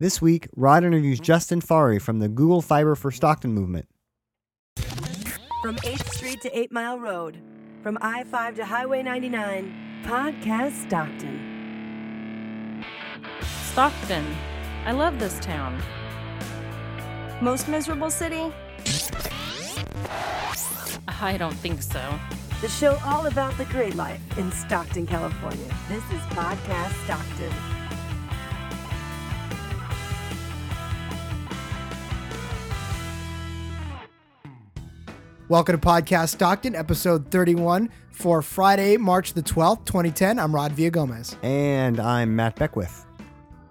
This week, Rod interviews Justin Fari from the Google Fiber for Stockton movement. From 8th Street to 8 Mile Road, from I 5 to Highway 99, Podcast Stockton. Stockton. I love this town. Most miserable city? I don't think so. The show all about the great life in Stockton, California. This is Podcast Stockton. Welcome to Podcast Stockton, episode 31 for Friday, March the 12th, 2010. I'm Rod Villagomez. And I'm Matt Beckwith. If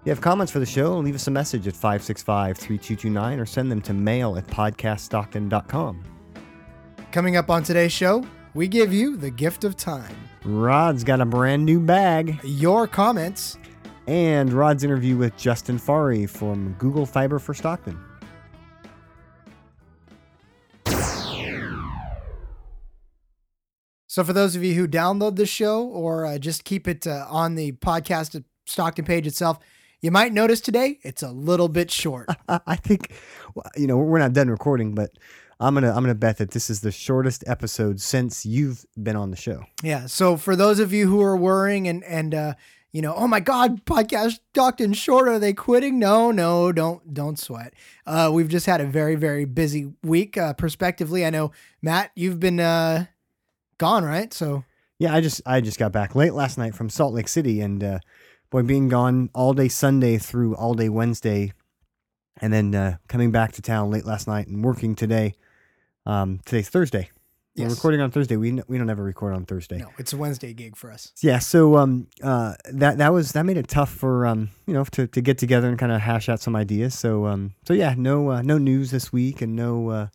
you have comments for the show, leave us a message at 565 3229 or send them to mail at podcaststockton.com. Coming up on today's show, we give you the gift of time. Rod's got a brand new bag. Your comments, And Rod's interview with Justin Fari from Google Fiber for Stockton. So, for those of you who download the show or uh, just keep it uh, on the podcast Stockton page itself, you might notice today it's a little bit short. I think, you know, we're not done recording, but I'm gonna I'm gonna bet that this is the shortest episode since you've been on the show. yeah. So, for those of you who are worrying and and uh, you know, oh my God, podcast Stockton short. Are they quitting? No, no, don't don't sweat. Uh, we've just had a very very busy week. Uh, prospectively, I know Matt, you've been uh, gone, right? So. Yeah, I just I just got back late last night from Salt Lake City, and uh, boy, being gone all day Sunday through all day Wednesday, and then uh, coming back to town late last night and working today. Um, today's Thursday. We're recording on Thursday. We we don't ever record on Thursday. No, it's a Wednesday gig for us. Yeah, so um, uh, that that was that made it tough for um, you know, to, to get together and kind of hash out some ideas. So um, so yeah, no uh, no news this week, and no, uh,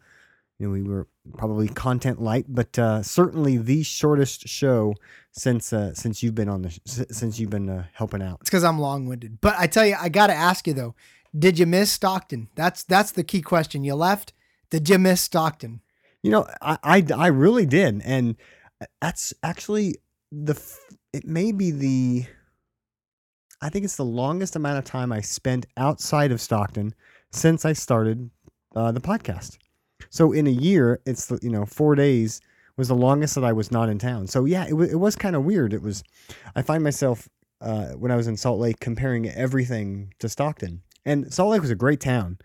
you know, we were probably content light, but uh, certainly the shortest show since uh, since you've been on the sh- since you've been uh, helping out. It's because I'm long winded. But I tell you, I got to ask you though, did you miss Stockton? That's that's the key question. You left. Did you miss Stockton? You know, I, I, I really did, and that's actually the f- it may be the I think it's the longest amount of time I spent outside of Stockton since I started uh, the podcast. So in a year, it's you know four days was the longest that I was not in town. So yeah, it, wa it was kind of weird. It was I find myself uh, when I was in Salt Lake comparing everything to Stockton, and Salt Lake was a great town.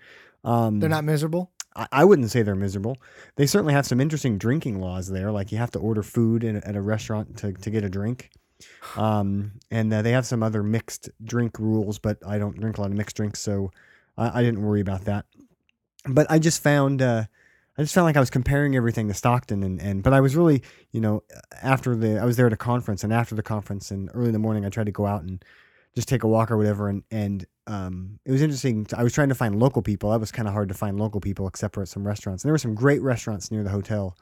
Um, They're not miserable. I, I wouldn't say they're miserable. They certainly have some interesting drinking laws there. Like you have to order food in, at a restaurant to, to get a drink. Um, and uh, they have some other mixed drink rules, but I don't drink a lot of mixed drinks, so I, I didn't worry about that. But I just found, uh, I just felt like I was comparing everything to Stockton, and, and but I was really, you know, after the I was there at a conference, and after the conference, and early in the morning, I tried to go out and just take a walk or whatever, and and um, it was interesting. I was trying to find local people. That was kind of hard to find local people, except for at some restaurants. And there were some great restaurants near the hotel.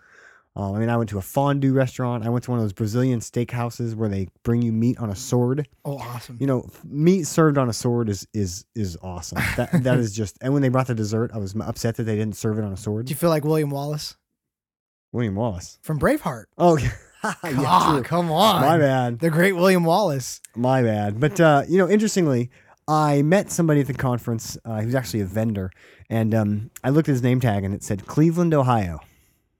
Um, I mean, I went to a fondue restaurant. I went to one of those Brazilian steakhouses where they bring you meat on a sword. Oh, awesome. You know, meat served on a sword is is is awesome. That that is just. And when they brought the dessert, I was upset that they didn't serve it on a sword. Do you feel like William Wallace William Wallace. from Braveheart? Oh, yeah, come on. My bad. The great William Wallace. My bad. But uh, you know, interestingly, I met somebody at the conference. Uh, he was actually a vendor, and um, I looked at his name tag, and it said Cleveland, Ohio.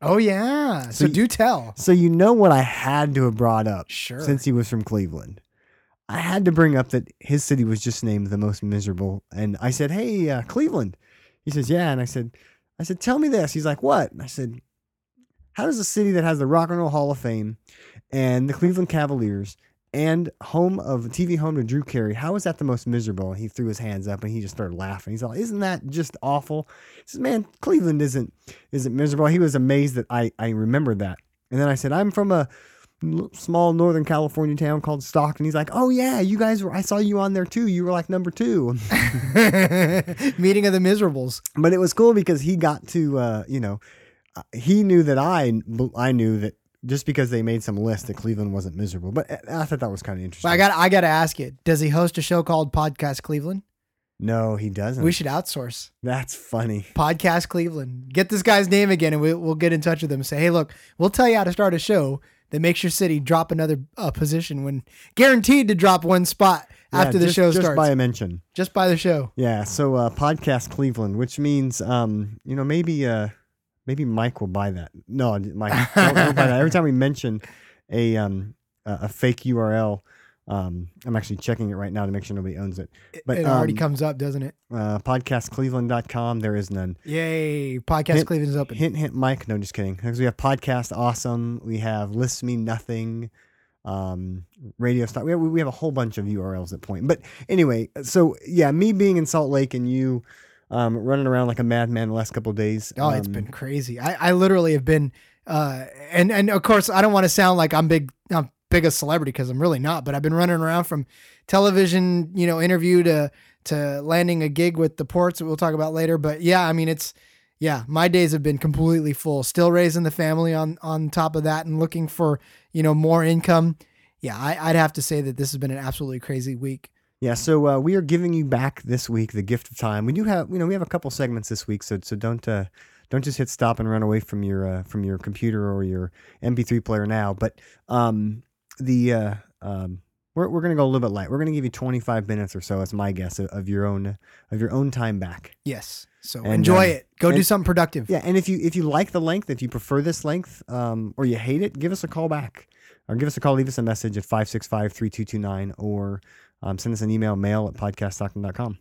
Oh yeah. So, So you- do tell. So you know what I had to have brought up Sure. since he was from Cleveland. I had to bring up that his city was just named the most miserable, and I said, "Hey, uh, Cleveland." He says, "Yeah," and I said, "I said, tell me this." He's like, "What?" And I said, "How does a city that has the Rock and Roll Hall of Fame and the Cleveland Cavaliers and home of TV home to Drew Carey, how is that the most miserable?" And he threw his hands up and he just started laughing. He's like, "Isn't that just awful?" He says, "Man, Cleveland isn't isn't miserable." He was amazed that I I remembered that. And then I said, "I'm from a small Northern California town called Stockton." He's like, "Oh yeah, you guys were. I saw you on there too. You were like number two. Meeting of the Miserables. but it was cool because he got to uh, you know uh, he knew that I I knew that just because they made some list that Cleveland wasn't miserable. But uh, I thought that was kind of interesting. But I got I got to ask you. Does he host a show called Podcast Cleveland? no, he doesn't. We should outsource That's funny. Podcast Cleveland. Get this guy's name again, and we'll, we'll get in touch with him and say, hey, look, we'll tell you how to start a show. that makes your city drop another uh, position when guaranteed to drop one spot Yeah, after the show just starts. by a mention. just by the show. Yeah, so uh, podcast Cleveland, which means um, you know maybe uh, maybe Mike will buy that. No, Mike, don't, don't buy that. Every time we mention a um, a, a fake URL, um, I'm actually checking it right now to make sure nobody owns it. But it already um, comes up, doesn't it? uh, podcastcleveland.com, there is none. Yay! Podcast hint- Cleveland is open. Hint, hint, Mike. No, just kidding. Because we have podcast awesome. We have list me nothing. Um, radio stop. We have, we have a whole bunch of URLs that point. But anyway, so yeah, me being in Salt Lake and you um, running around like a madman the last couple of days. Oh, it's um, been crazy. I, I literally have been, uh, and and of course I don't want to sound like I'm big, I'm big a celebrity because I'm really not. But I've been running around from television, you know, interview to to landing a gig with the ports that we'll talk about later. But yeah, I mean it's yeah, my days have been completely full. Still raising the family on on top of that and looking for you know more income. Yeah, I, I'd have to say that this has been an absolutely crazy week. Yeah, so uh, we are giving you back this week the gift of time. We do have, you know, we have a couple segments this week, so so don't uh, don't just hit stop and run away from your uh, from your computer or your MP3 player now. But um, the uh, um, we're we're gonna go a little bit light. We're gonna give you 25 minutes or so. That's my guess of, of your own of your own time back. Yes, so And, enjoy um, it. Go do and- something productive. Yeah, and if you if you like the length, if you prefer this length, um, or you hate it, give us a call back, or give us a call, leave us a message at 565-3229, or um, send us an email, mail at podcaststockton.com.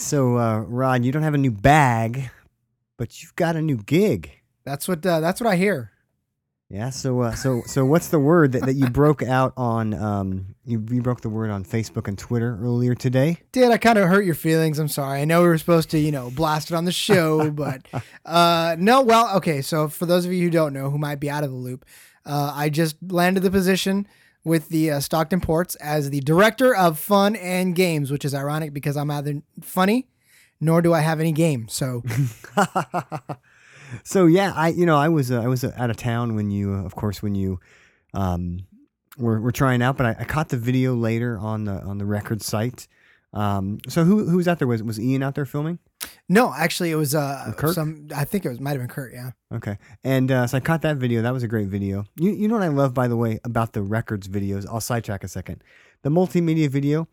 so uh, Rod, you don't have a new bag, but you've got a new gig. That's what uh, that's what I hear. Yeah. So uh, so so what's the word that, that you broke out on? Um, you, you broke the word on Facebook and Twitter earlier today. Did I kind of hurt your feelings? I'm sorry. I know we were supposed to, you know, blast it on the show, but uh, no. Well, okay. So for those of you who don't know, who might be out of the loop, uh, I just landed the position with the uh, Stockton Ports as the director of fun and games, which is ironic because I'm either funny, nor do I have any game. So so yeah, I you know I was uh, I was out of town when you uh, of course when you um were, were trying out, but I, I caught the video later on the on the record site. Um, so who who was out there? Was was Ian out there filming? No, actually, it was uh, some. I think it was might have been Kurt. Yeah. Okay. And uh, so I caught that video. That was a great video. You, you know what I love, by the way, about the records videos? I'll sidetrack a second. The multimedia video,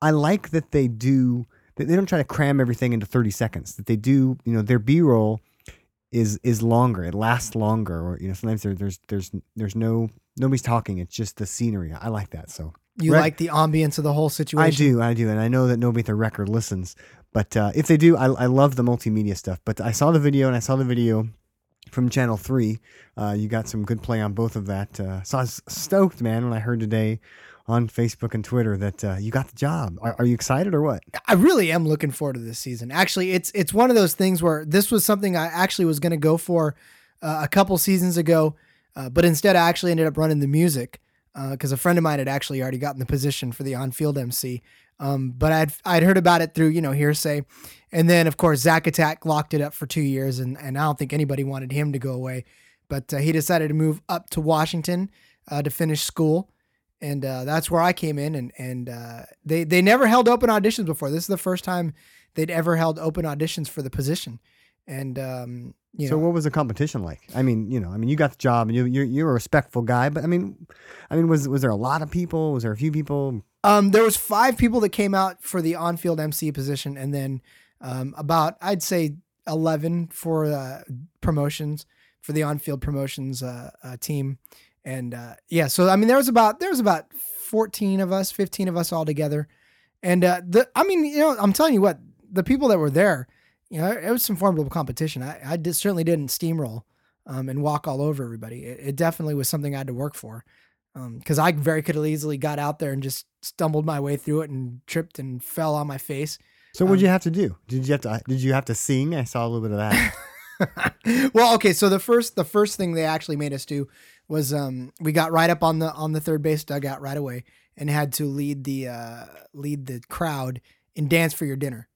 I like that they do, that they don't try to cram everything into 30 seconds. That they do, you know, their B roll is is longer. It lasts longer. Or, you know, sometimes there, there's, there's, there's no, nobody's talking. It's just the scenery. I like that. So You Rec- like the ambience of the whole situation. I do, I do, and I know that nobody at the record listens, but uh, if they do, I, I love the multimedia stuff. But I saw the video, and I saw the video from Channel Three. Uh, you got some good play on both of that. Uh, so I was stoked, man, when I heard today on Facebook and Twitter that uh, you got the job. Are, are you excited or what? I really am looking forward to this season. Actually, it's it's one of those things where this was something I actually was going to go for uh, a couple seasons ago, uh, but instead I actually ended up running the music because a friend of mine had actually already gotten the position for the on-field MC. Um, but I'd I'd heard about it through you know hearsay, and then of course Zach Attack locked it up for two years, and and I don't think anybody wanted him to go away, but uh, he decided to move up to Washington uh, to finish school and uh, that's where I came in. And and uh, they they never held open auditions before. This is the first time they'd ever held open auditions for the position. And um, you so know, what was the competition like? I mean, you know, I mean, you got the job, and you you're, you're a respectful guy, but I mean, I mean, was was there a lot of people? Was there a few people? Um, there was five people that came out for the on-field MC position, and then um, about I'd say eleven for uh, promotions for the on-field promotions uh, uh, team. And uh, yeah, so I mean, there was about there was about fourteen of us, fifteen of us all together. And uh, the I mean, you know, I'm telling you what, the people that were there, you know, it was some formidable competition. I, I did, certainly didn't steamroll um, and walk all over everybody. It, it definitely was something I had to work for because I very could have easily got out there and just stumbled my way through it and tripped and fell on my face. So what did Um, you have to do? Did you have to did you have to sing? I saw a little bit of that. well, okay, so the first the first thing they actually made us do was um, we got right up on the on the third base dugout right away, and had to lead the uh, lead the crowd in dance for your dinner.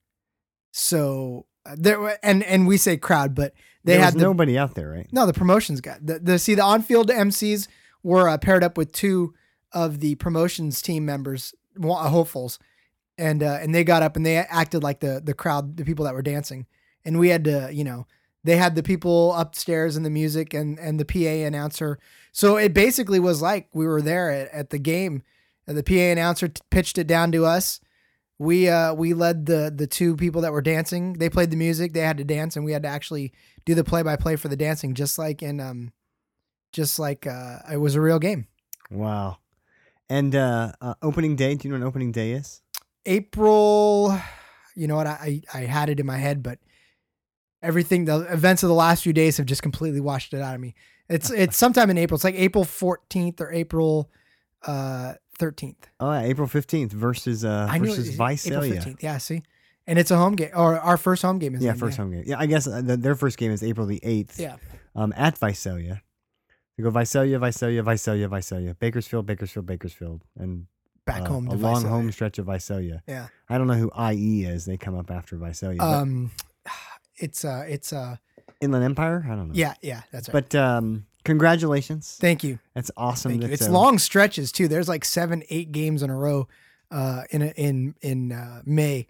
So uh, there and and we say crowd, but they there had the, nobody out there, right? no the promotions guy. The, the see the on field MCs were uh, paired up with two of the promotions team members, uh, hopefuls, and uh, and they got up and they acted like the the crowd, the people that were dancing, and we had to you know they had the people upstairs and the music and and the PA announcer. So it basically was like we were there at, at the game. And the PA announcer t- pitched it down to us. We uh we led the the two people that were dancing. They played the music. They had to dance, and we had to actually do the play by play for the dancing, just like in um, just like uh, it was a real game. Wow. And uh, uh, opening day. Do you know what opening day is? April, you know what? I I I had it in my head, but everything the events of the last few days have just completely washed it out of me. It's it's sometime in April. It's like April fourteenth or April uh thirteenth. Oh, yeah, April fifteenth versus uh I versus was April fifteenth. Yeah, see, and it's a home game or our first home game is Yeah, first home game. Yeah, I guess uh, the, their first game is April the eighth. Yeah. Um, at Visalia. You go Visalia, Visalia, Visalia, Visalia, Bakersfield, Bakersfield, Bakersfield, and back uh, home a to long Visalia. home stretch of Visalia. Yeah. I don't know who IE is. They come up after Visalia. Um, it's uh, it's uh, Inland Empire. I don't know. yeah, yeah, that's right. But um, congratulations. Thank you, That's awesome. thank you. It's uh, long stretches too. There's like seven, eight games in a row, uh, in a, in in uh, May,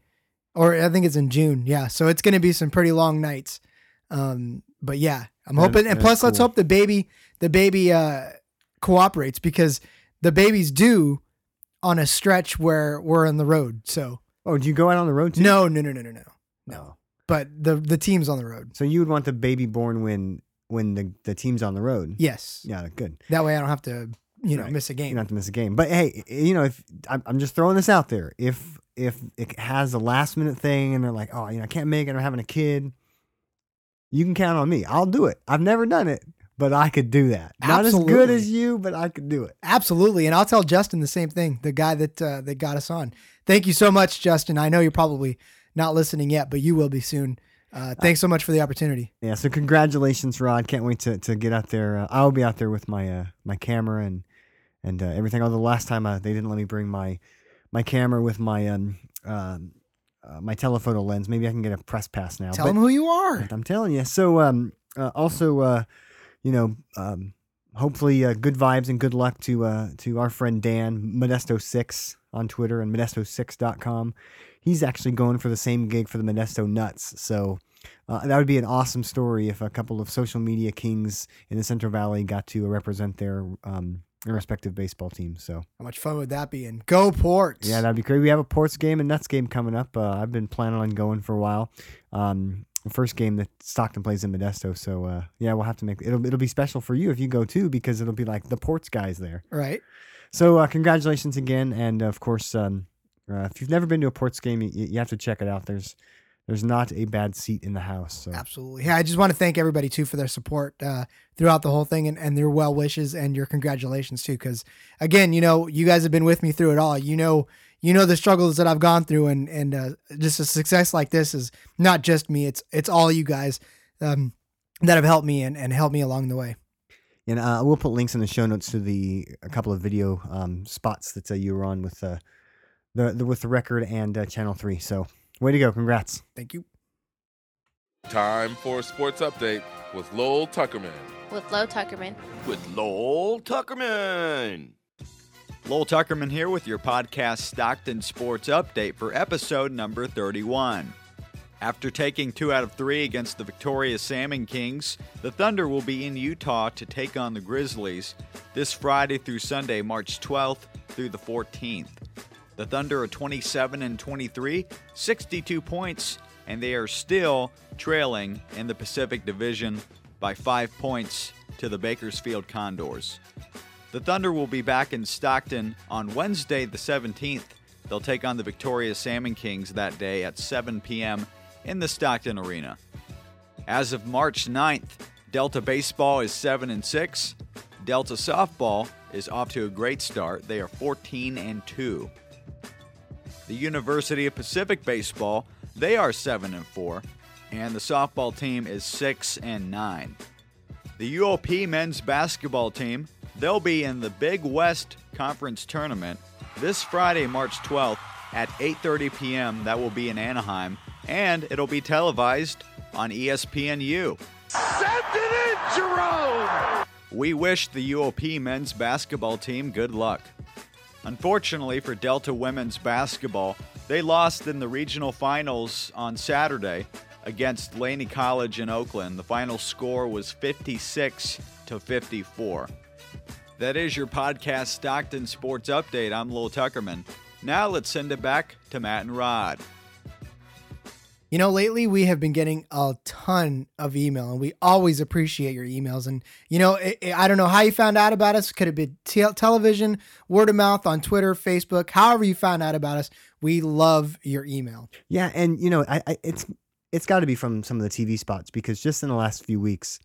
or I think it's in June. Yeah, so it's gonna be some pretty long nights. Um, but yeah, I'm hoping, and that's plus, let's hope the baby, the baby, uh, cooperates because the baby's due on a stretch where we're on the road. So Oh, do you go out on the road too? no, no, no, no, no, no. No. But the the team's on the road. So you would want the baby born when when the, the team's on the road. Yes. Yeah, good. That way I don't have to, you know, Right. miss a You game. don't have to miss a game. But hey, you know, if I'm, I'm just throwing this out there, if if it has a last minute thing and they're like, oh, you know, I can't make it, I'm having a kid, you can count on me. I'll do it. I've never done it, but I could do that. Not as good as you, but I could do it. Absolutely, and I'll tell Justin the same thing. The guy that uh, that got us on. Thank you so much, Justin. I know you're probably not listening yet, but you will be soon. Uh, thanks so much for the opportunity. Yeah. So congratulations, Rod. Can't wait to, to get out there. Uh, I'll be out there with my uh, my camera and and uh, everything. Although last time uh, they didn't let me bring my my camera with my um um uh, my telephoto lens. Maybe I can get a press pass now. Tell But- him who you are. I'm telling you. So, um, uh, also, uh, you know, um, hopefully, uh, good vibes and good luck to uh, to our friend Dan Modesto Six on Twitter and Modesto6.com. He's actually going for the same gig for the Modesto Nuts. So. Uh, that would be an awesome story if a couple of social media kings in the Central Valley got to represent their um, their respective baseball teams. So How much fun would that be? And go Ports. yeah, that'd be great. We have a Ports game and Nuts game coming up. Uh, I've been planning on going for a while. Um, the first game that Stockton plays in Modesto, so uh, yeah, we'll have to make it'll it'll be special for you if you go too because it'll be like the Ports guys there. right. So uh, congratulations again, and of course, um, uh, if you've never been to a Ports game, you, you have to check it out. There's there's not a bad seat in the house. So Absolutely. Yeah, I just want to thank everybody too for their support uh, throughout the whole thing and, and their well wishes and your congratulations too. Because again, you know, you guys have been with me through it all. You know, you know the struggles that I've gone through, and and uh, just a success like this is not just me. It's it's all you guys um, that have helped me and, and helped me along the way. And uh, we'll put links in the show notes to the a couple of video um, spots that uh, you were on with uh, the, the with the record and uh, Channel Three. So way to go! Congrats. Thank you. Time for a sports update with Lowell Tuckerman. with Lowell Tuckerman. with Lowell Tuckerman. Lowell Tuckerman here with your podcast Stockton Sports Update for episode number 31. After taking two out of three against the Victoria Salmon Kings, the Thunder will be in Utah to take on the Grizzlies this Friday through Sunday, March 12th through the 14th. The Thunder are 27 and 23, 62 points, and they are still trailing in the Pacific Division by five points to the Bakersfield Condors. The Thunder will be back in Stockton on Wednesday, the 17th. They'll take on the Victoria Salmon Kings that day at 7 p.m. in the Stockton Arena. As of March 9th, Delta Baseball is 7 and 6. Delta Softball is off to a great start. They are 14 and 2. The University of Pacific Baseball, they are 7 and 4, and the softball team is 6 and 9. The UOP men's basketball team, they'll be in the Big West Conference tournament this Friday, March 12th at 8:30 p.m. That will be in Anaheim, and it'll be televised on ESPNU. Send it in, Jerome! We wish the UOP men's basketball team good luck. Unfortunately for Delta women's basketball, they lost in the regional finals on Saturday against Laney College in Oakland. The final score was 56 to 54. That is your podcast Stockton Sports Update. I'm Lil Tuckerman. Now let's send it back to Matt and Rod. You know, lately we have been getting a ton of email, and we always appreciate your emails. And you know, i I don't know how you found out about us. Could have been te- television, word of mouth on Twitter, Facebook, however you found out about us. We love your email. Yeah, and you know, I, I it's it's got to be from some of the TV spots because just in the last few weeks,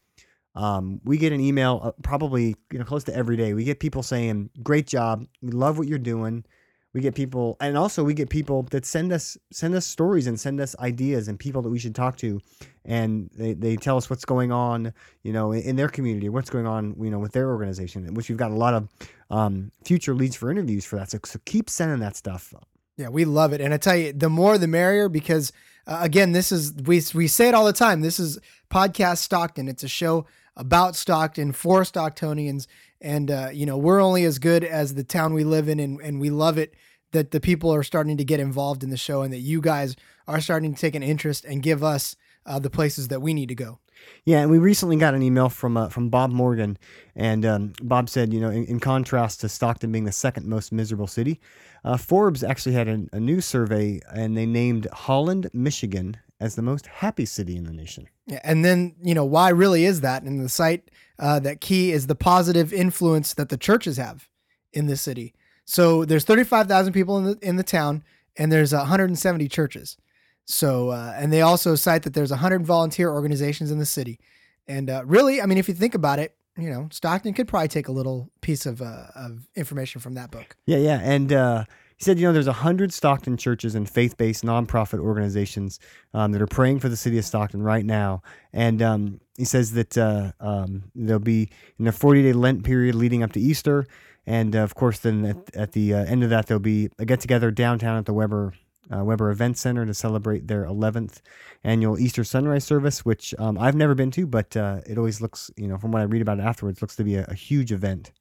um, we get an email uh, probably you know close to every day. We get people saying, "Great job, we love what you're doing." We get people, and also we get people that send us send us stories and send us ideas and people that we should talk to, and they, they tell us what's going on, you know, in, in their community, what's going on, you know, with their organization. Which we've got a lot of um, future leads for interviews for that. So, so keep sending that stuff. Yeah, we love it, and I tell you, the more the merrier. Because uh, again, this is we we say it all the time. This is podcast Stockton. It's a show about Stockton for Stocktonians, and uh, you know we're only as good as the town we live in, and and we love it that the people are starting to get involved in the show, and that you guys are starting to take an interest and give us uh, the places that we need to go. Yeah, and we recently got an email from uh, from Bob Morgan, and um, Bob said, you know, in, in, contrast to Stockton being the second most miserable city, uh, Forbes actually had a, a new survey, and they named Holland, Michigan, as the most happy city in the nation. Yeah, and then you know why really is that? And the site uh, that key is the positive influence that the churches have in the city. So there's 35,000 people in the in the town, and there's 170 churches. So, uh, and they also cite that there's 100 volunteer organizations in the city. And uh, really, I mean, if you think about it, you know, Stockton could probably take a little piece of, uh, of information from that book. Yeah, yeah. And uh, he said, you know, there's 100 Stockton churches and faith based nonprofit organizations um, that are praying for the city of Stockton right now. And um, he says that uh, um, there'll be in a 40 day Lent period leading up to Easter. And uh, of course, then at, at the end of that, there'll be a get together downtown at the Weber uh, Weber Event Center to celebrate their 11th annual Easter sunrise service, which um, I've never been to, but uh, it always looks, you know, from what I read about it afterwards, looks to be a, a huge event.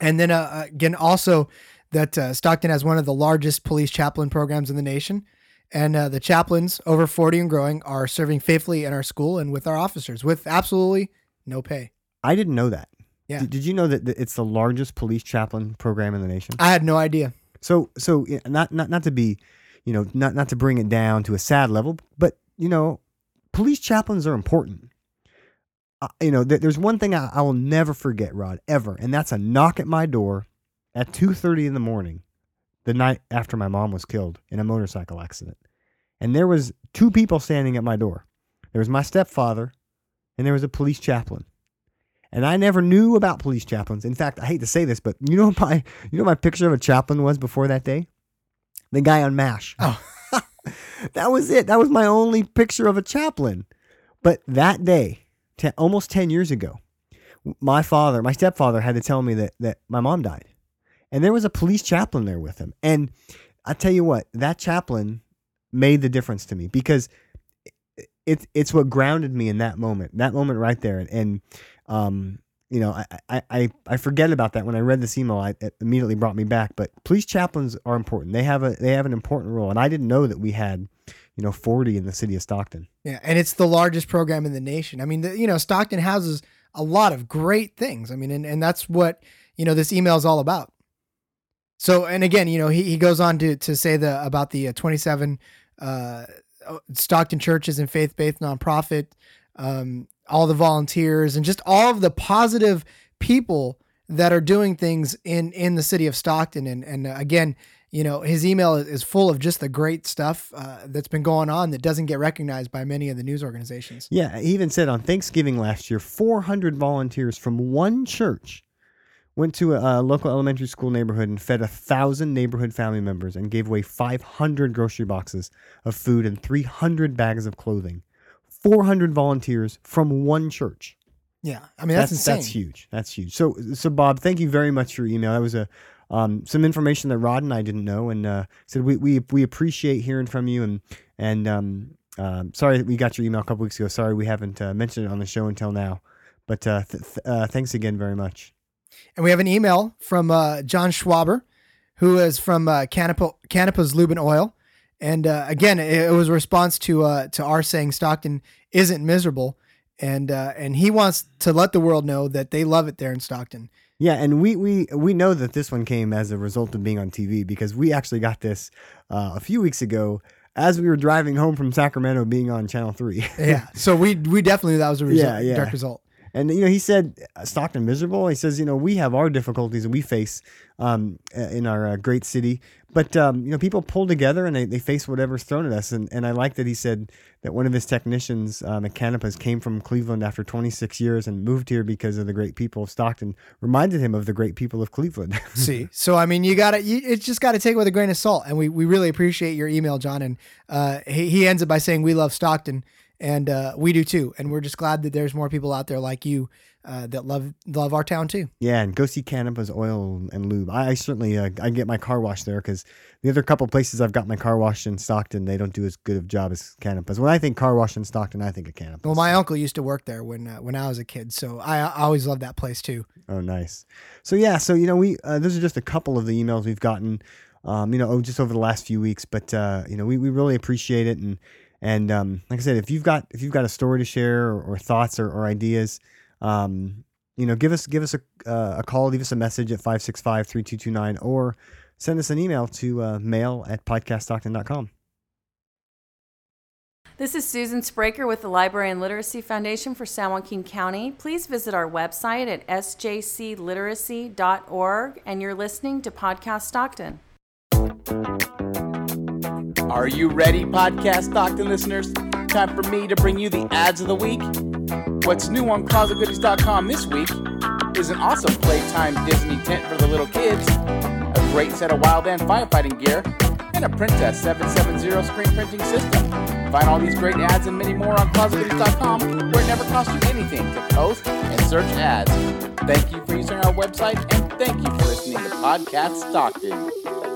And then uh, again, also that uh, Stockton has one of the largest police chaplain programs in the nation. And uh, the chaplains over 40 and growing are serving faithfully in our school and with our officers with absolutely no pay. I didn't know that. Yeah. Did, did you know that it's the largest police chaplain program in the nation? I had no idea. So, so not not not to be, you know, not not to bring it down to a sad level, but you know, police chaplains are important. Uh, you know, th- there's one thing I, I will never forget, Rod, ever, and that's a knock at my door at two thirty in the morning, the night after my mom was killed in a motorcycle accident, and there was two people standing at my door. There was my stepfather, and there was a police chaplain. And I never knew about police chaplains. In fact, I hate to say this, but you know my you know my picture of a chaplain was before that day? The guy on MASH. Oh. that was it. That was my only picture of a chaplain. But that day, almost 10 years ago, my father, my stepfather had to tell me that that my mom died. And there was a police chaplain there with him. And I tell you what, that chaplain made the difference to me because it's it's what grounded me in that moment, that moment right there. And, and um, you know, I, I, I, forget about that when I read this email. I, it immediately brought me back. But police chaplains are important. They have a they have an important role, and I didn't know that we had, you know, forty in the city of Stockton. Yeah, and it's the largest program in the nation. I mean, the, you know, Stockton houses a lot of great things. I mean, and, and that's what you know this email is all about. So, and again, you know, he, he goes on to to say the about the uh, twenty seven uh, Stockton churches and faith based nonprofit. Um, all the volunteers and just all of the positive people that are doing things in in the city of Stockton and and uh, again you know his email is, full of just the great stuff uh, that's been going on that doesn't get recognized by many of the news organizations Yeah, he even said on Thanksgiving last year, 400 volunteers from one church went to a, a local elementary school neighborhood and fed a thousand neighborhood family members and gave away 500 grocery boxes of food and 300 bags of clothing. 400 volunteers from one church. yeah i mean that's, insane That's huge. That's huge. So, so Bob, thank you very much for your email. That was a, um, some information that Rod and I didn't know, and uh, said we, we we appreciate hearing from you, and and um, um, sorry that we got your email a couple weeks ago. Sorry we haven't uh, mentioned it on the show until now, but uh, th- th- uh, thanks again very much. And we have an email from uh, John Schwaber, who is from uh, Canepa, Canepa's Lubin Oil. And uh, again, it, it was a response to uh, to our saying Stockton isn't miserable, and uh, and he wants to let the world know that they love it there in Stockton. Yeah, and we we we know that this one came as a result of being on TV because we actually got this uh, a few weeks ago as we were driving home from Sacramento, being on Channel Three. yeah, so we we definitely knew that was a result, Yeah, yeah. direct result. And you know, he said uh, Stockton miserable. He says, you know, we have our difficulties that we face um, uh, in our uh, great city, but um, you know, people pull together and they, they face whatever's thrown at us. And and I like that he said that one of his technicians um, at Canepas came from Cleveland after 26 years and moved here because of the great people of Stockton. Reminded him of the great people of Cleveland. See, so I mean, you got to, it's just got to take it with a grain of salt. And we, we really appreciate your email, John. And uh, he, he ends it by saying, We love Stockton, and uh, we do too. And we're just glad that there's more people out there like you uh, that love love our town too. Yeah, and go see Canepa's Oil and Lube. I, I certainly uh, I get my car washed there because the other couple places I've got my car washed in Stockton, they don't do as good of a job as Canepa's. When I think car wash in Stockton, I think of Canepa's. Well, my uncle used to work there when uh, when I was a kid, so I, I always loved that place too. Oh, nice. So yeah, so you know, we uh, those are just a couple of the emails we've gotten, um, you know, oh, just over the last few weeks. But uh, you know, we, we really appreciate it, and and um, like I said, if you've got if you've got a story to share or, or thoughts or, or ideas, um, you know, give us give us a uh, a call, leave us a message at 565-3229 or send us an email to uh, mail at podcaststockton.com. This is Susan Spraker with the Library and Literacy Foundation for San Joaquin County. Please visit our website at sjcliteracy.org and you're listening to Podcast Stockton. Are you ready, Podcast Stockton listeners? Time for me to bring you the ads of the week. What's new on closetgoodies.com this week is an awesome playtime Disney tent for the little kids, a great set of Wild End firefighting gear, and a Princess 770 screen printing system. Find all these great ads and many more on closetgoodies.com where it never costs you anything to post and search ads. Thank you for using our website and thank you for listening to Podcast Stockton.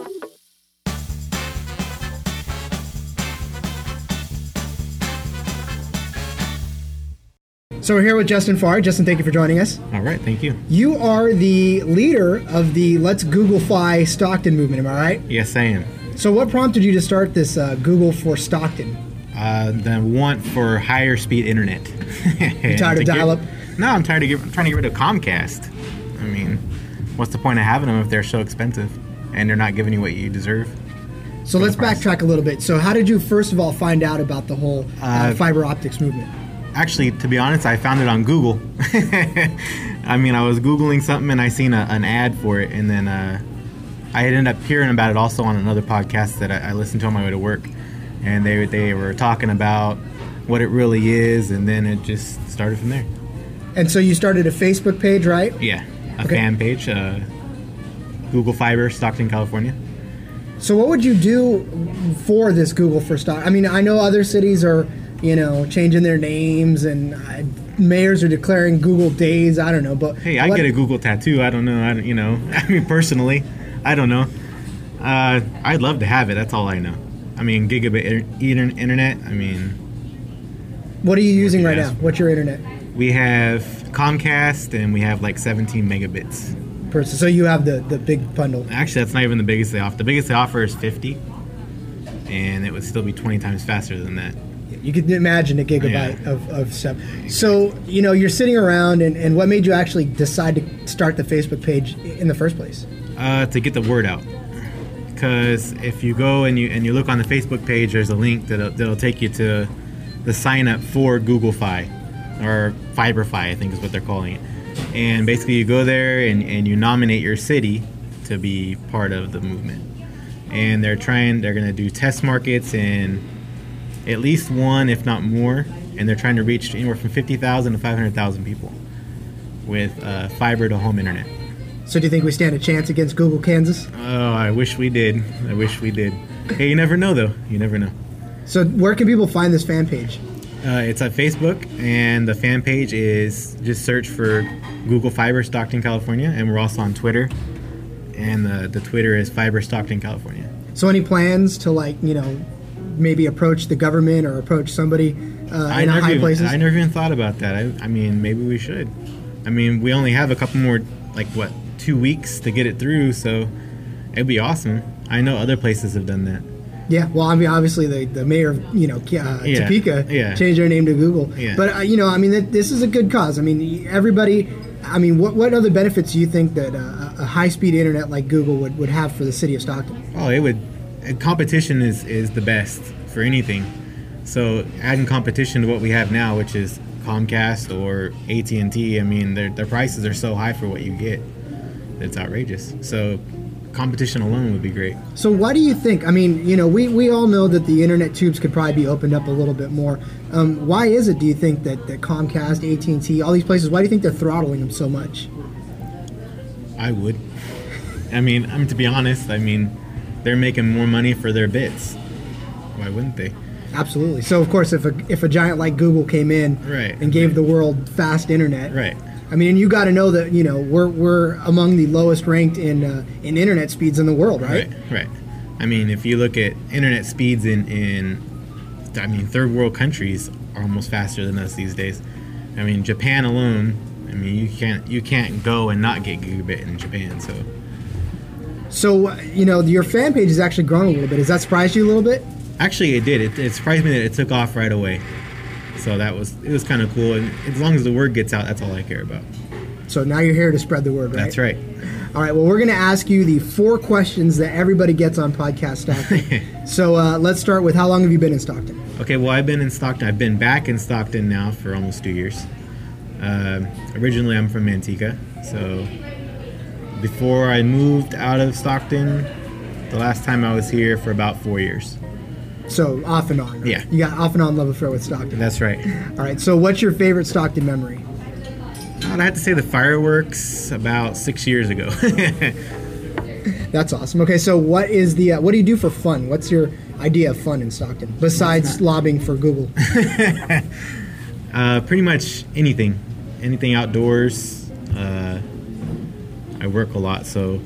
So we're here with Justin Farr. Justin, thank you for joining us. All right, thank you. You are the leader of the Let's Googlefy Stockton movement. Am I right? Yes, I am. So what prompted you to start this uh, Google for Stockton? Uh, the want for higher speed internet. You tired of dial-up? No, I'm tired of get, I'm trying to get rid of Comcast. I mean, what's the point of having them if they're so expensive and they're not giving you what you deserve? So let's backtrack a little bit. So how did you first of all find out about the whole uh, Uh, fiber optics movement? Actually, to be honest, I found it on Google. I mean, I was googling something and I seen a, an ad for it, and then uh, I had ended up hearing about it also on another podcast that I, I listened to on my way to work, and they they were talking about what it really is, and then it just started from there. And so you started a Facebook page, right? Yeah, a Okay. fan page, uh, Google Fiber, Stockton, California. So what would you do for this Google for Stock? I mean, I know other cities are, you know, changing their names and uh, mayors are declaring Google days. I don't know, but Hey, I what- get a Google tattoo. I don't know. I don't, you know, I mean, personally, I don't know. Uh, I'd love to have it. That's all I know. I mean, gigabit inter- inter- internet. I mean, What are you using right now? What's your internet? we have Comcast and we have like 17 megabits. Person. So you have the the big bundle. Actually, that's not even the biggest they offer. The biggest they offer is 50, and it would still be 20 times faster than that. You can imagine a gigabyte of, of stuff. So, you know, you're sitting around, and, and what made you actually decide to start the Facebook page in the first place? uh, to get the word out. Because if you go and you and you look on the Facebook page, there's a link that'll, that'll take you to the sign up for Google Fi or Fiberfi, I think is what they're calling it. And basically, you go there and, and you nominate your city to be part of the movement. And they're trying, they're going to do test markets in at least one, if not more. And they're trying to reach anywhere from 50,000 to 500,000 people with uh, fiber to home internet. So, do you think we stand a chance against Google Kansas? Oh, I wish we did. I wish we did. Hey, you never know, though. You never know. So, where can people find this fan page? Uh, it's on Facebook, and the fan page is just search for Google Fiber Stockton, California, and we're also on Twitter and the the Twitter is Fiber Stockton, California. So any plans to like you know maybe approach the government or approach somebody uh, I in never high even, places? I never even thought about that. I, I mean, maybe we should. I mean, we only have a couple more, like what, two weeks to get it through, so it'd be awesome. I know other places have done that. Yeah, well, I mean, obviously the, the mayor of you know uh, Yeah, Topeka yeah. changed their name to Google. Yeah. But uh, you know, I mean, th- this is a good cause. I mean, everybody. I mean, what what other benefits do you think that uh, a high speed internet like Google would, would have for the city of Stockton? Oh, it would. Competition is is the best for anything. So adding competition to what we have now, which is Comcast or AT and T, I mean, their their prices are so high for what you get, it's outrageous. So competition alone would be great. So why do you think? I mean, you know, we, we all know that the internet tubes could probably be opened up a little bit more. Um, why is it? Do you think that, that Comcast, AT and T, all these places? Why do you think they're throttling them so much? I would. I mean, I mean to be honest, I mean, they're making more money for their bits. Why wouldn't they? Absolutely. So of course, if a if a giant like Google came in Right. and gave the world fast internet, Right. I mean, and you got to know that you know we're we're among the lowest ranked in uh, in internet speeds in the world, right? Right, right. I mean, if you look at internet speeds in in, I mean, third world countries are almost faster than us these days. I mean, Japan alone. I mean, you can't you can't go and not get gigabit in Japan. So So uh, you know, your fan page has actually grown a little bit. Has that surprised you a little bit? actually, it did. It, it surprised me that it took off right away. So that was it was kind of cool. And as long as the word gets out, that's all I care about. So now you're here to spread the word, right? That's right. All right. Well, we're going to ask you the four questions that everybody gets on podcast Stockton. so uh, let's start with how long have you been in Stockton? Okay, well, I've been in Stockton. I've been back in Stockton now for almost two years. Um originally, I'm from Manteca, so before I moved out of Stockton, the last time I was here for about four years. So off and on. right? Yeah. You got off and on love affair with Stockton. That's right. All right. So what's your favorite Stockton memory? I'd have to say the fireworks about six years ago. That's awesome. Okay. So what is the uh, what do you do for fun? What's your idea of fun in Stockton besides lobbying for Google? uh, pretty much anything, anything outdoors. Uh, I work a lot, so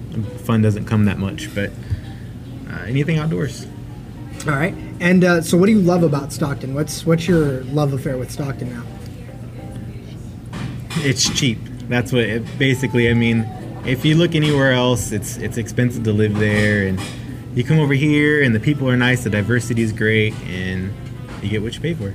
fun doesn't come that much, but uh, anything outdoors. All right. And uh, so what do you love about Stockton? What's what's your love affair with Stockton now? It's cheap. That's what it basically. I mean, if you look anywhere else, it's it's expensive to live there, and you come over here, and the people are nice, the diversity is great, and you get what you pay for.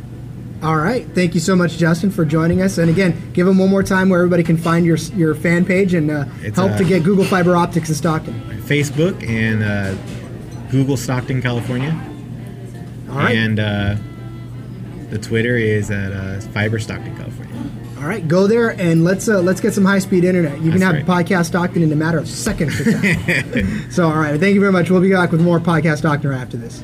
All right. Thank you so much, Justin, for joining us. And again, give them one more time where everybody can find your your fan page and uh, help uh, to get Google Fiber Optics in Stockton. Facebook and uh, Google Stockton, California. All right. And uh, the Twitter is at uh, Fiber Stockton, California. All right, go there and let's uh, let's get some high speed internet. You can That's have podcast Stockton in a matter of seconds. so, all right, thank you very much. We'll be back with more podcast Stockton after this.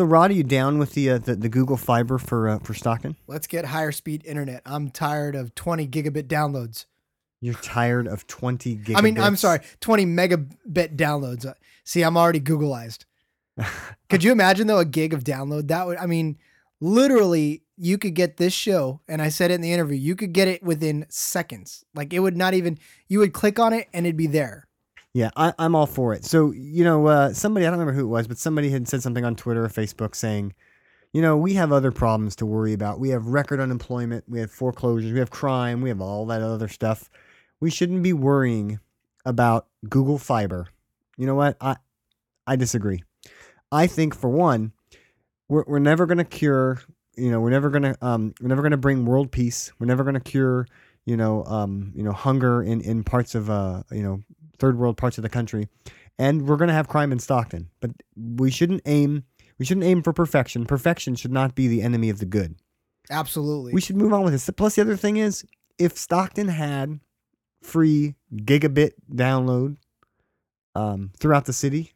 So, Rod, are you down with the uh, the, the Google Fiber for uh, for Stockton? Let's get higher speed internet. I'm tired of 20 gigabit downloads. You're tired of 20 gigabits. I mean, I'm sorry, 20 megabit downloads. Uh, See, I'm already Googleized. could you imagine though a gig of download? That would, I mean, literally, you could get this show, and I said it in the interview. You could get it within seconds. Like it would not even. You would click on it, and it'd be there. Yeah, I, I'm all for it. So, you know, uh, somebody, I don't remember who it was, but somebody had said something on Twitter or Facebook saying, you know, we have other problems to worry about. We have record unemployment, we have foreclosures, we have crime, we have all that other stuff. We shouldn't be worrying about Google Fiber. You know what? I I disagree. I think for one, we're we're never going to cure, you know, we're never going to um we're never going to bring world peace. We're never going to cure, you know, um, you know, hunger in in parts of uh, you know, third world parts of the country. And we're going to have crime in Stockton. But we shouldn't aim we shouldn't aim for perfection. Perfection should not be the enemy of the good. Absolutely. We should move on with this. Plus, the other thing is, if Stockton had free gigabit download um, throughout the city,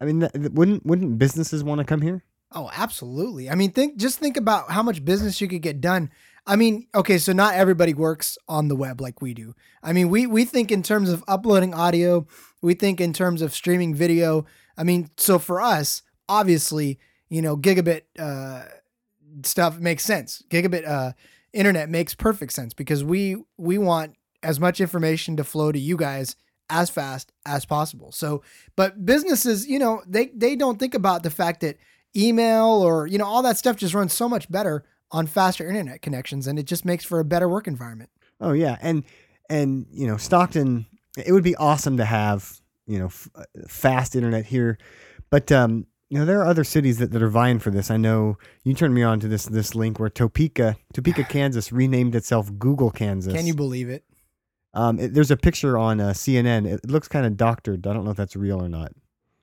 I mean, th- wouldn't wouldn't businesses want to come here? Oh, absolutely. I mean, think just think about how much business you could get done. I mean, okay, so not everybody works on the web like we do. I mean, we we think in terms of uploading audio, we think in terms of streaming video. I mean, so for us, obviously, you know, gigabit uh, stuff makes sense. Gigabit uh, internet makes perfect sense because we we want as much information to flow to you guys as fast as possible. So, but businesses, you know, they they don't think about the fact that email or you know all that stuff just runs so much better on faster internet connections, and it just makes for a better work environment. Oh yeah, and and you know Stockton, it would be awesome to have you know f- uh, fast internet here, but um, you know there are other cities that, that are vying for this. I know you turned me on to this this link where Topeka, Topeka, Kansas renamed itself Google Kansas. Can you believe it? Um, it, there's a picture on uh, CNN. It looks kind of doctored. I don't know if that's real or not.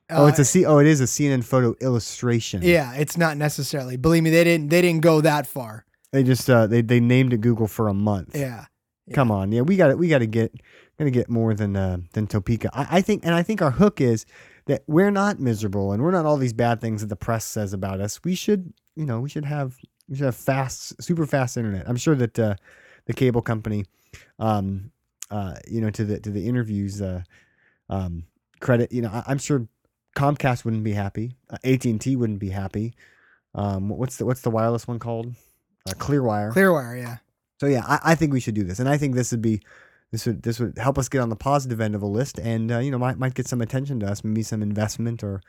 Uh, oh, it's a C. Oh, it is a CNN photo illustration. Yeah, it's not necessarily. Believe me, they didn't they didn't go that far. They just uh, they they named it Google for a month. Yeah. Come on, yeah, we got it. we got to get gonna get more than uh, than Topeka. I, I think, and I think our hook is that we're not miserable and we're not all these bad things that the press says about us. We should, you know, we should have we should have fast, super fast internet. I'm sure that uh, the cable company, um, uh, you know, to the to the interviews, uh, um, credit. You know, I, I'm sure Comcast wouldn't be happy. Uh, AT and T wouldn't be happy. Um, what's the what's the wireless one called? Uh, Clearwire. Clearwire, yeah. So yeah, I, I think we should do this, and I think this would be this would this would help us get on the positive end of a list, and uh, you know might might get some attention to us, maybe some investment or.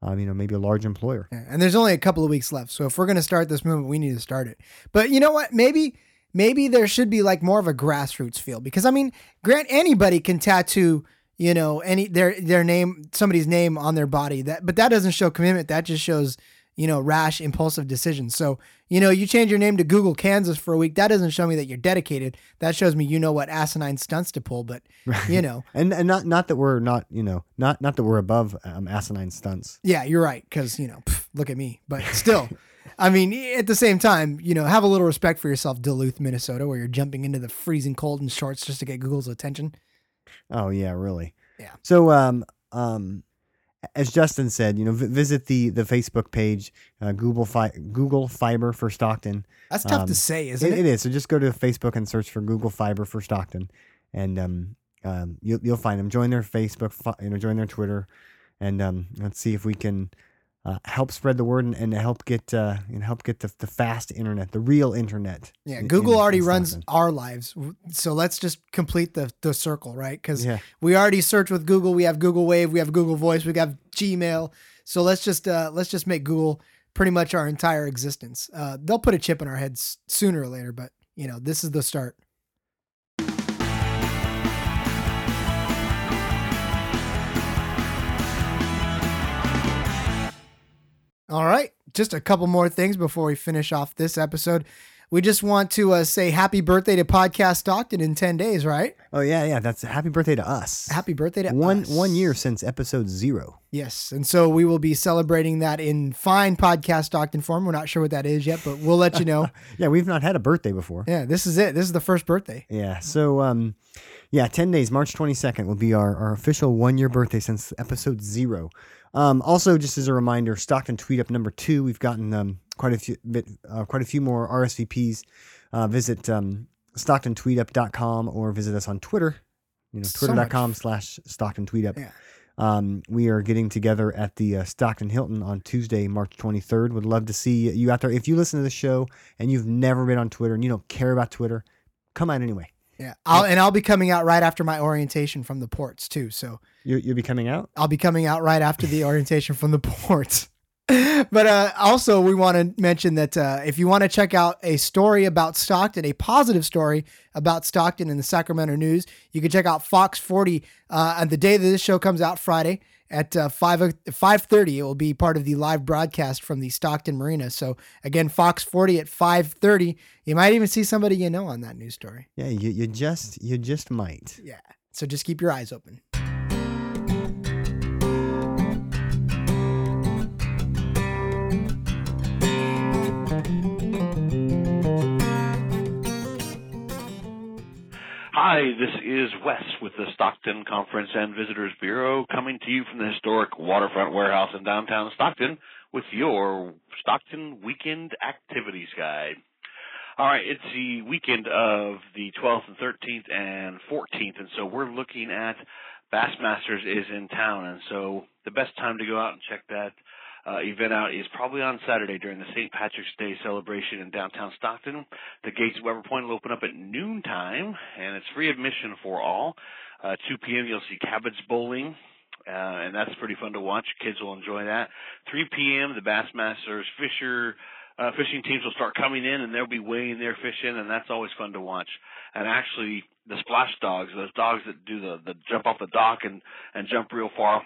Um, you know, maybe a large employer. Yeah, and there's only a couple of weeks left, so if we're going to start this movement, we need to start it. But you know what? Maybe maybe there should be like more of a grassroots feel because I mean, grant anybody can tattoo, you know, any their their name, somebody's name on their body. That but that doesn't show commitment. That just shows you know rash, impulsive decisions. So you know, you change your name to Google Kansas for a week. That doesn't show me that you're dedicated. That shows me you know what asinine stunts to pull. But you know, and and not not that we're not you know not not that we're above um, asinine stunts. yeah, you're right. Because you know, pff, look at me. But still. I mean, at the same time, you know, have a little respect for yourself, Duluth, Minnesota, where you're jumping into the freezing cold in shorts just to get Google's attention. Oh yeah, really. Yeah. So um um as Justin said, you know, v- visit the the Facebook page, uh, Google Fi- Google Fiber for Stockton. That's tough to Um, say, isn't it? It is. So just go to Facebook and search for Google Fiber for Stockton, and um, um, you'll you'll find them. Join their Facebook, you know, join their Twitter, and um, let's see if we can uh, help spread the word and, and help get uh, and help get the, the fast internet, the real internet. Yeah, in- Google in- already runs our lives. So let's just complete the, the circle, right? Because Yeah. we already search with Google. We have Google Wave. We have Google Voice. We have Gmail. So let's just uh, let's just make Google pretty much our entire existence. Uh, they'll put a chip in our heads sooner or later, but you know this is the start. All right, just a couple more things before we finish off this episode. We just want to uh, say happy birthday to Podcast Stockton in 10 days, right? Oh yeah, yeah. That's happy birthday to us. Happy birthday to one us. one year since episode zero. Yes. And so we will be celebrating that in fine Podcast Stockton form. We're not sure what that is yet, but we'll let you know. Yeah, we've not had a birthday before. yeah, this is it. This is the first birthday. Yeah. So, um, yeah, 10 days, March 22nd will be our, our official one year birthday since episode zero. Um, also, just as a reminder, Stockton Tweet Up number two, we've gotten um, quite a few bit, uh, quite a few more RSVPs. Uh, visit um, StocktonTweetup.com or visit us on Twitter. You know, So twitter.com slash Stockton Tweetup. Yeah. Um, we are getting together at the uh, Stockton Hilton on Tuesday, March 23rd. Would love to see you out there. If you listen to the show and you've never been on Twitter and you don't care about Twitter, come out anyway. Yeah. I'll, and I'll be coming out right after my orientation from the ports, too. So You, you'll be coming out? I'll be coming out right after the orientation from the ports. but uh, also, we want to mention that uh, if you want to check out a story about Stockton, a positive story about Stockton in the Sacramento News, you can check out Fox 40 uh, on the day that this show comes out, Friday at uh, 5 5:30. It will be part of the live broadcast from the Stockton Marina. So again, Fox 40 at 5:30. You might even see somebody you know on that news story. Yeah, you, you just you just might. Yeah. So just keep your eyes open. Hi, this is Wes with the Stockton Conference and Visitors Bureau coming to you from the historic Waterfront Warehouse in downtown Stockton with your Stockton Weekend Activities Guide. All right, it's the weekend of the 12th and 13th and 14th, and so we're looking at Bassmasters is in town, and so the best time to go out and check that uh, event out is probably on Saturday during the St. Patrick's Day celebration in downtown Stockton. The gates at Weber Point will open up at noontime, and it's free admission for all. Uh, 2 p.m. you'll see cabbage bowling, uh, and that's pretty fun to watch. Kids will enjoy that. 3 p.m. the Bassmasters Fisher uh, fishing teams will start coming in, and they'll be weighing their fish in, and that's always fun to watch. And actually, the splash dogs, those dogs that do the the jump off the dock and and jump real far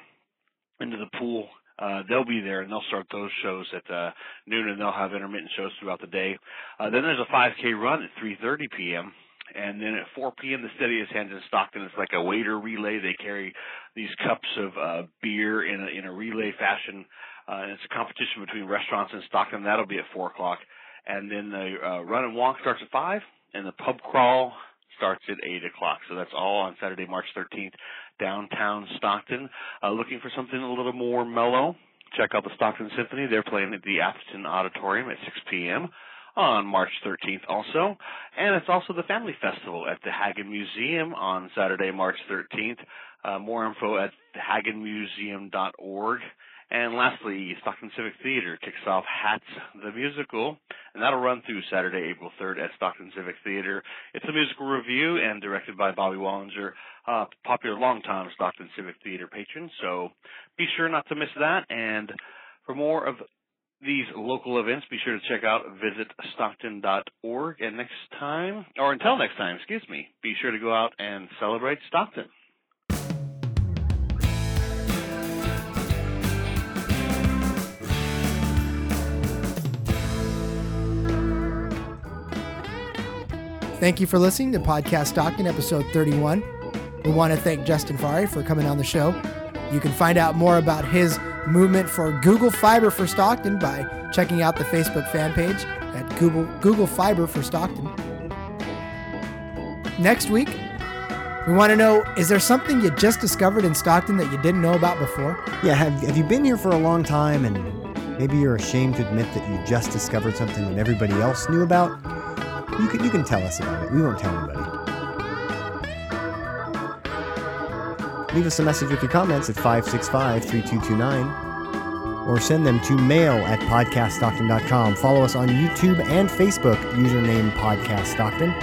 into the pool. Uh, they'll be there and they'll start those shows at uh, noon and they'll have intermittent shows throughout the day. Uh, then there's a 5K run at 3:30 p.m. And then at 4 p.m., the steadiest hands in Stockton. It's like a waiter relay. They carry these cups of uh, beer in a, in a relay fashion. Uh, and it's a competition between restaurants in Stockton. That'll be at 4 o'clock. And then the uh, run and walk starts at 5, and the pub crawl starts at 8 o'clock. So that's all on Saturday, March 13th, downtown Stockton. Uh, looking for something a little more mellow? Check out the Stockton Symphony. They're playing at the Atherton Auditorium at 6 p.m. on March 13th also. And it's also the Family Festival at the Haggin Museum on Saturday, March 13th. Uh, more info at hagginmuseum.org. And lastly, Stockton Civic Theater kicks off Hats the Musical, and that'll run through Saturday, April 3rd at Stockton Civic Theater. It's a musical review and directed by Bobby Wallinger, uh, popular longtime Stockton Civic Theater patron, so be sure not to miss that. And for more of these local events, be sure to check out visitstockton.org. And next time, or until next time, excuse me, be sure to go out and celebrate Stockton. Thank you for listening to Podcast Stockton, episode 31. We want to thank Justin Fari for coming on the show. You can find out more about his movement for Google Fiber for Stockton by checking out the Facebook fan page at Google, Google Fiber for Stockton. Next week, we want to know is there something you just discovered in Stockton that you didn't know about before? Yeah, have, have you been here for a long time and maybe you're ashamed to admit that you just discovered something that everybody else knew about? You can, you can tell us about it. We won't tell anybody. Leave us a message with your comments at 565 3229 or send them to mail at podcaststockton.com. Follow us on YouTube and Facebook, username Podcast Stockton.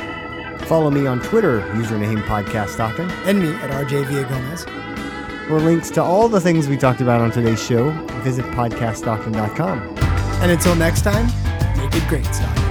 Follow me on Twitter, username Podcast Stockton. And me at RJ Gomez. For links to all the things we talked about on today's show, visit podcaststockton.com. And until next time, make it great, Stockton.